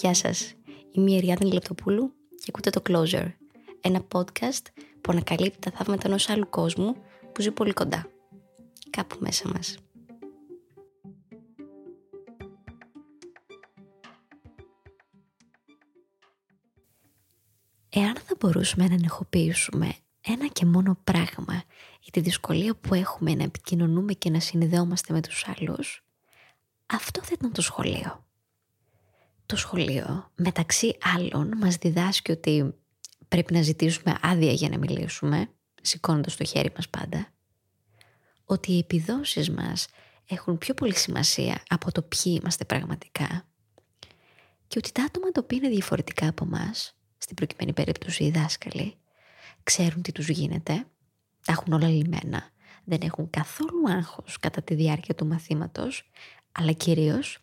Γεια σας, είμαι η Εριάδη Λεπτοπούλου και ακούτε το Closer, ένα podcast που ανακαλύπτει τα θαύματα ενός άλλου κόσμου που ζει πολύ κοντά, κάπου μέσα μας. Εάν θα μπορούσαμε να ενεχοποιήσουμε ένα και μόνο πράγμα για τη δυσκολία που έχουμε να επικοινωνούμε και να συνειδεόμαστε με τους άλλους, αυτό θα ήταν το σχολείο. Το σχολείο, μεταξύ άλλων, μας διδάσκει ότι πρέπει να ζητήσουμε άδεια για να μιλήσουμε, σηκώνοντας το χέρι μας πάντα, ότι οι επιδόσεις μας έχουν πιο πολύ σημασία από το ποιοι είμαστε πραγματικά και ότι τα άτομα τα οποία είναι διαφορετικά από εμάς, στην προκειμένη περίπτωση οι δάσκαλοι, ξέρουν τι τους γίνεται, τα έχουν όλα λιμένα, δεν έχουν καθόλου άγχος κατά τη διάρκεια του μαθήματος, αλλά κυρίως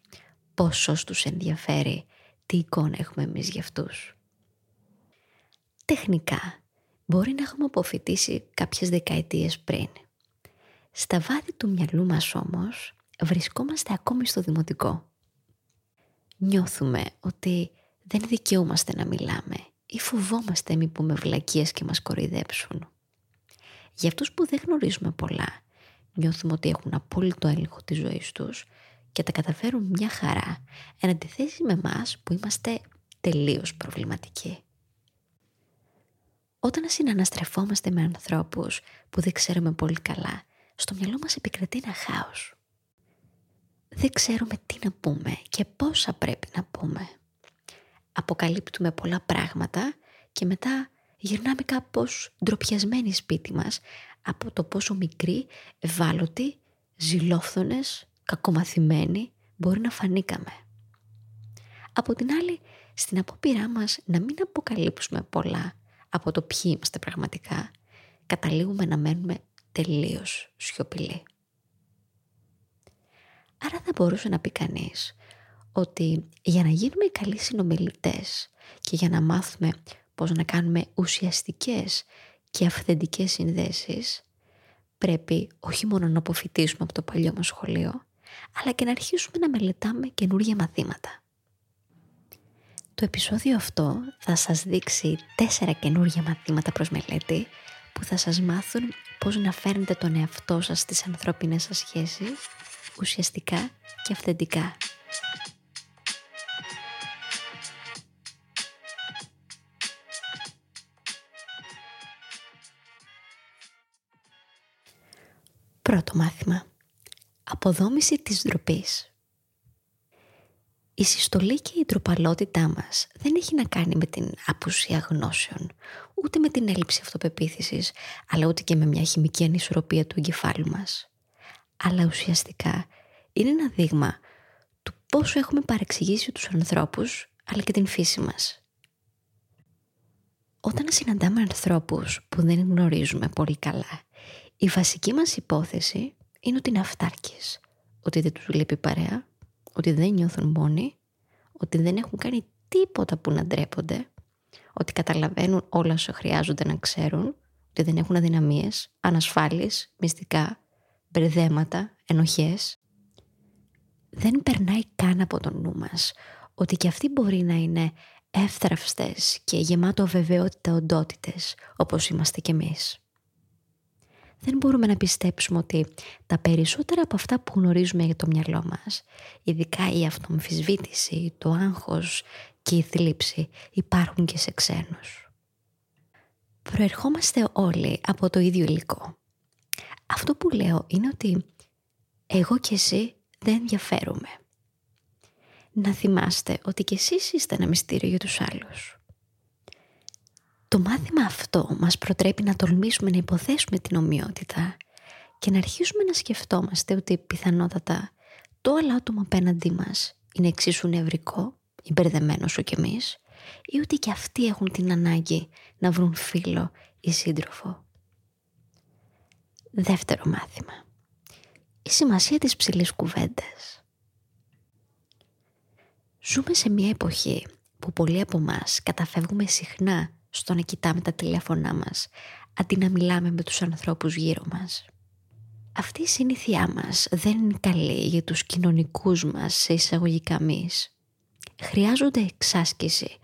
πόσο τους ενδιαφέρει τι εικόνα έχουμε εμείς για αυτούς. Τεχνικά, μπορεί να έχουμε αποφυτίσει κάποιες δεκαετίες πριν. Στα βάθη του μυαλού μας όμως, βρισκόμαστε ακόμη στο δημοτικό. Νιώθουμε ότι δεν δικαιούμαστε να μιλάμε ή φοβόμαστε μη πούμε βλακίες και μας κοροϊδέψουν. Για αυτούς που δεν γνωρίζουμε πολλά, νιώθουμε ότι έχουν απόλυτο έλεγχο της ζωής τους και τα καταφέρουν μια χαρά εν αντιθέσει με μας που είμαστε τελείως προβληματικοί. Όταν συναναστρεφόμαστε με ανθρώπους που δεν ξέρουμε πολύ καλά, στο μυαλό μας επικρατεί ένα χάος. Δεν ξέρουμε τι να πούμε και πόσα πρέπει να πούμε. Αποκαλύπτουμε πολλά πράγματα και μετά γυρνάμε κάπως ντροπιασμένοι σπίτι μας από το πόσο μικροί, ευάλωτοι, ζηλόφθονες κακομαθημένοι μπορεί να φανήκαμε. Από την άλλη, στην απόπειρά μας να μην αποκαλύψουμε πολλά από το ποιοι είμαστε πραγματικά, καταλήγουμε να μένουμε τελείως σιωπηλοί. Άρα θα μπορούσε να πει κανείς ότι για να γίνουμε καλοί συνομιλητές και για να μάθουμε πώς να κάνουμε ουσιαστικές και αυθεντικές συνδέσεις, πρέπει όχι μόνο να αποφυτίσουμε από το παλιό μας σχολείο, αλλά και να αρχίσουμε να μελετάμε καινούργια μαθήματα. Το επεισόδιο αυτό θα σας δείξει τέσσερα καινούργια μαθήματα προς μελέτη που θα σας μάθουν πώς να φέρνετε τον εαυτό σας στις ανθρώπινες σας σχέσεις ουσιαστικά και αυθεντικά. Πρώτο μάθημα Αποδόμηση της ντροπής. Η συστολή και η ντροπαλότητά μας δεν έχει να κάνει με την απουσία γνώσεων, ούτε με την έλλειψη αυτοπεποίθησης, αλλά ούτε και με μια χημική ανισορροπία του εγκεφάλου μας. Αλλά ουσιαστικά είναι ένα δείγμα του πόσο έχουμε παρεξηγήσει τους ανθρώπους, αλλά και την φύση μας. Όταν συναντάμε ανθρώπους που δεν γνωρίζουμε πολύ καλά, η βασική μας υπόθεση είναι ότι είναι αυτάρκες. Ότι δεν τους λείπει παρέα, ότι δεν νιώθουν μόνοι, ότι δεν έχουν κάνει τίποτα που να ντρέπονται, ότι καταλαβαίνουν όλα όσα χρειάζονται να ξέρουν, ότι δεν έχουν αδυναμίες, ανασφάλειες, μυστικά, μπερδέματα, ενοχές. Δεν περνάει καν από το νου μας ότι και αυτοί μπορεί να είναι εύθραυστες και γεμάτο αβεβαιότητα οντότητες όπως είμαστε κι εμείς δεν μπορούμε να πιστέψουμε ότι τα περισσότερα από αυτά που γνωρίζουμε για το μυαλό μας, ειδικά η αυτομφισβήτηση, το άγχος και η θλίψη, υπάρχουν και σε ξένους. Προερχόμαστε όλοι από το ίδιο υλικό. Αυτό που λέω είναι ότι εγώ και εσύ δεν ενδιαφέρομαι. Να θυμάστε ότι και εσείς είστε ένα μυστήριο για τους άλλους. Το μάθημα αυτό μας προτρέπει να τολμήσουμε να υποθέσουμε την ομοιότητα και να αρχίσουμε να σκεφτόμαστε ότι πιθανότατα το άλλο άτομο απέναντί μας είναι εξίσου νευρικό ή μπερδεμένο όσο κι εμείς ή ότι και αυτοί έχουν την ανάγκη να βρουν φίλο ή σύντροφο. Δεύτερο μάθημα. Η σημασία της ψηλής κουβέντας. Ζούμε σε μια εποχή που πολλοί από εμά καταφεύγουμε συχνά στο να κοιτάμε τα τηλέφωνά μας, αντί να μιλάμε με τους ανθρώπους γύρω μας. Αυτή η συνήθειά μας δεν είναι καλή για τους κοινωνικούς μας σε εισαγωγικά μυς. χρειάζονται εξάσκηση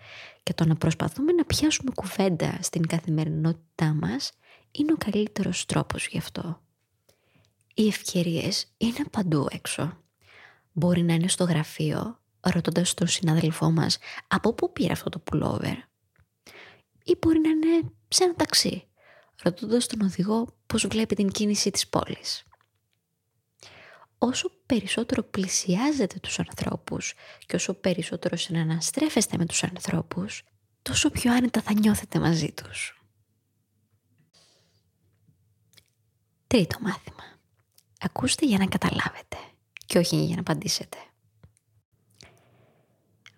και το να προσπαθούμε να πιάσουμε κουβέντα στην καθημερινότητά μας είναι ο καλύτερος τρόπος γι' αυτό. Οι ευκαιρίες είναι παντού έξω. Μπορεί να είναι στο γραφείο, ρωτώντας τον συνάδελφό μας από πού πήρε αυτό το πουλόβερ. Ή μπορεί να είναι σε ένα ταξί, ρωτώντας τον οδηγό πώς βλέπει την κίνηση της πόλης. Όσο περισσότερο πλησιάζετε τους ανθρώπους και όσο περισσότερο συναναστρέφεστε με τους ανθρώπους, τόσο πιο άνετα θα νιώθετε μαζί τους. Τρίτο μάθημα. Ακούστε για να καταλάβετε και όχι για να απαντήσετε.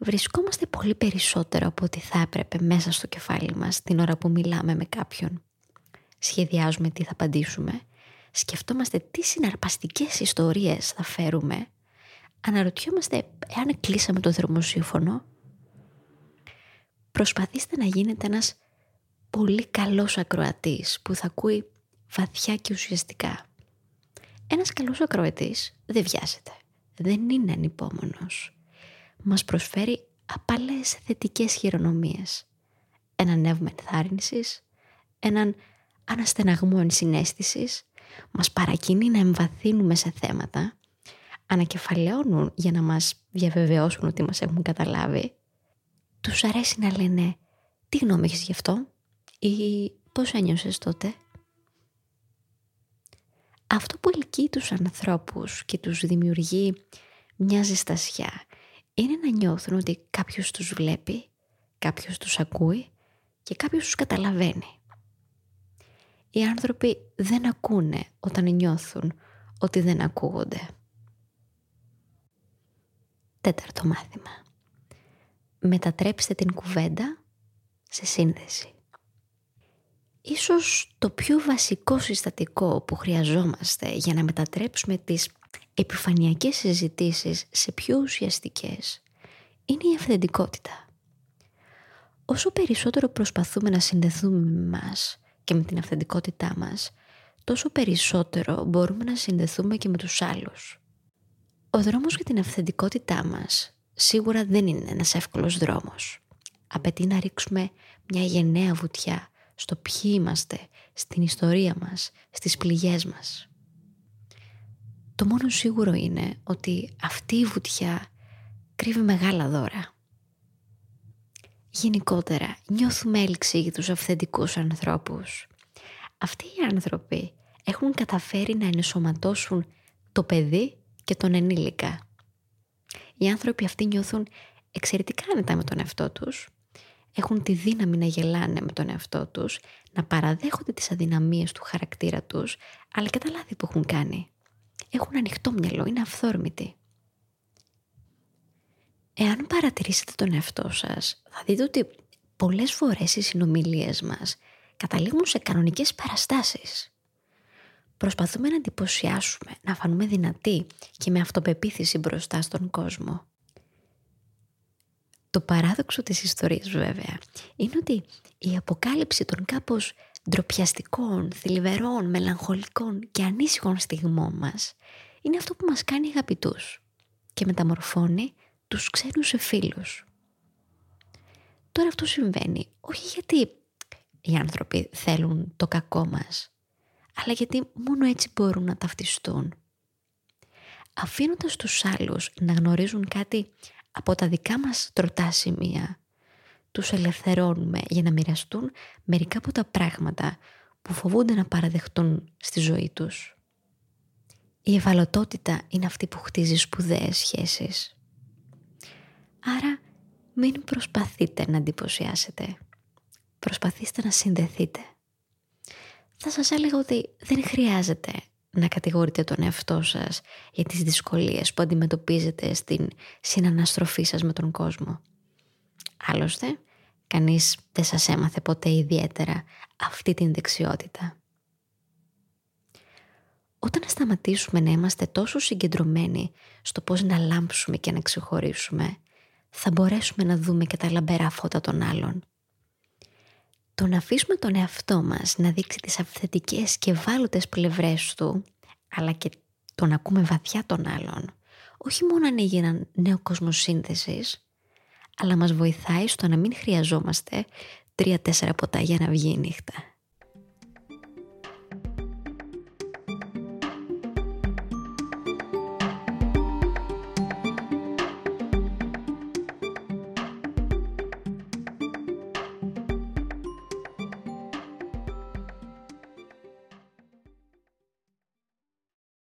Βρισκόμαστε πολύ περισσότερο από ό,τι θα έπρεπε μέσα στο κεφάλι μας την ώρα που μιλάμε με κάποιον. Σχεδιάζουμε τι θα απαντήσουμε, σκεφτόμαστε τι συναρπαστικές ιστορίες θα φέρουμε, αναρωτιόμαστε εάν κλείσαμε το θερμοσύφωνο. Προσπαθήστε να γίνετε ένας πολύ καλός ακροατής που θα ακούει βαθιά και ουσιαστικά. Ένας καλός ακροατής δεν βιάζεται, δεν είναι ανυπόμονος. Μας προσφέρει απαλές θετικές χειρονομίες. Ένα νεύμα ενθάρρυνσης, έναν αναστεναγμό ενσυναίσθησης, μας παρακινεί να εμβαθύνουμε σε θέματα, ανακεφαλαιώνουν για να μας διαβεβαιώσουν ότι μας έχουν καταλάβει, τους αρέσει να λένε «Τι γνώμη έχεις γι' αυτό» ή «Πώς ένιωσες τότε» αυτό που ελκύει τους ανθρώπους και τους δημιουργεί μια ζεστασιά είναι να νιώθουν ότι κάποιος τους βλέπει, κάποιος τους ακούει και κάποιος τους καταλαβαίνει. Οι άνθρωποι δεν ακούνε όταν νιώθουν ότι δεν ακούγονται. Τέταρτο μάθημα. Μετατρέψτε την κουβέντα σε σύνδεση. Ίσως το πιο βασικό συστατικό που χρειαζόμαστε για να μετατρέψουμε τις επιφανειακές συζητήσεις σε πιο ουσιαστικές είναι η αυθεντικότητα. Όσο περισσότερο προσπαθούμε να συνδεθούμε με μας και με την αυθεντικότητά μας, τόσο περισσότερο μπορούμε να συνδεθούμε και με τους άλλους. Ο δρόμος για την αυθεντικότητά μας σίγουρα δεν είναι ένας εύκολος δρόμος. Απαιτεί να ρίξουμε μια γενναία βουτιά στο ποιοι είμαστε, στην ιστορία μας, στις πληγές μας. Το μόνο σίγουρο είναι ότι αυτή η βουτιά κρύβει μεγάλα δώρα. Γενικότερα νιώθουμε έλξη για τους αυθεντικούς ανθρώπους. Αυτοί οι άνθρωποι έχουν καταφέρει να ενσωματώσουν το παιδί και τον ενήλικα. Οι άνθρωποι αυτοί νιώθουν εξαιρετικά άνετα με τον εαυτό τους έχουν τη δύναμη να γελάνε με τον εαυτό τους, να παραδέχονται τις αδυναμίες του χαρακτήρα τους, αλλά και τα λάθη που έχουν κάνει. Έχουν ανοιχτό μυαλό, είναι αυθόρμητοι. Εάν παρατηρήσετε τον εαυτό σας, θα δείτε ότι πολλές φορές οι συνομιλίες μας καταλήγουν σε κανονικές παραστάσεις. Προσπαθούμε να εντυπωσιάσουμε, να φανούμε δυνατοί και με αυτοπεποίθηση μπροστά στον κόσμο. Το παράδοξο της ιστορίας βέβαια είναι ότι η αποκάλυψη των κάπως ντροπιαστικών, θλιβερών, μελαγχολικών και ανήσυχων στιγμών μας είναι αυτό που μας κάνει αγαπητούς και μεταμορφώνει τους ξένους σε φίλους. Τώρα αυτό συμβαίνει όχι γιατί οι άνθρωποι θέλουν το κακό μας, αλλά γιατί μόνο έτσι μπορούν να ταυτιστούν. Αφήνοντας τους άλλους να γνωρίζουν κάτι από τα δικά μας τροτά σημεία τους ελευθερώνουμε για να μοιραστούν μερικά από τα πράγματα που φοβούνται να παραδεχτούν στη ζωή τους. Η ευαλωτότητα είναι αυτή που χτίζει σπουδαίες σχέσεις. Άρα μην προσπαθείτε να εντυπωσιάσετε. Προσπαθήστε να συνδεθείτε. Θα σας έλεγα ότι δεν χρειάζεται να κατηγορείτε τον εαυτό σας για τις δυσκολίες που αντιμετωπίζετε στην συναναστροφή σας με τον κόσμο. Άλλωστε, κανείς δεν σας έμαθε ποτέ ιδιαίτερα αυτή την δεξιότητα. Όταν σταματήσουμε να είμαστε τόσο συγκεντρωμένοι στο πώς να λάμψουμε και να ξεχωρίσουμε, θα μπορέσουμε να δούμε και τα λαμπερά φώτα των άλλων. Το να αφήσουμε τον εαυτό μας να δείξει τις αυθεντικές και ευάλωτες πλευρές του, αλλά και το να ακούμε βαθιά τον άλλον, όχι μόνο ανοίγει έναν νέο κόσμος σύνθεσης, αλλά μας βοηθάει στο να μην χρειαζόμαστε τρία-τέσσερα ποτά για να βγει η νύχτα.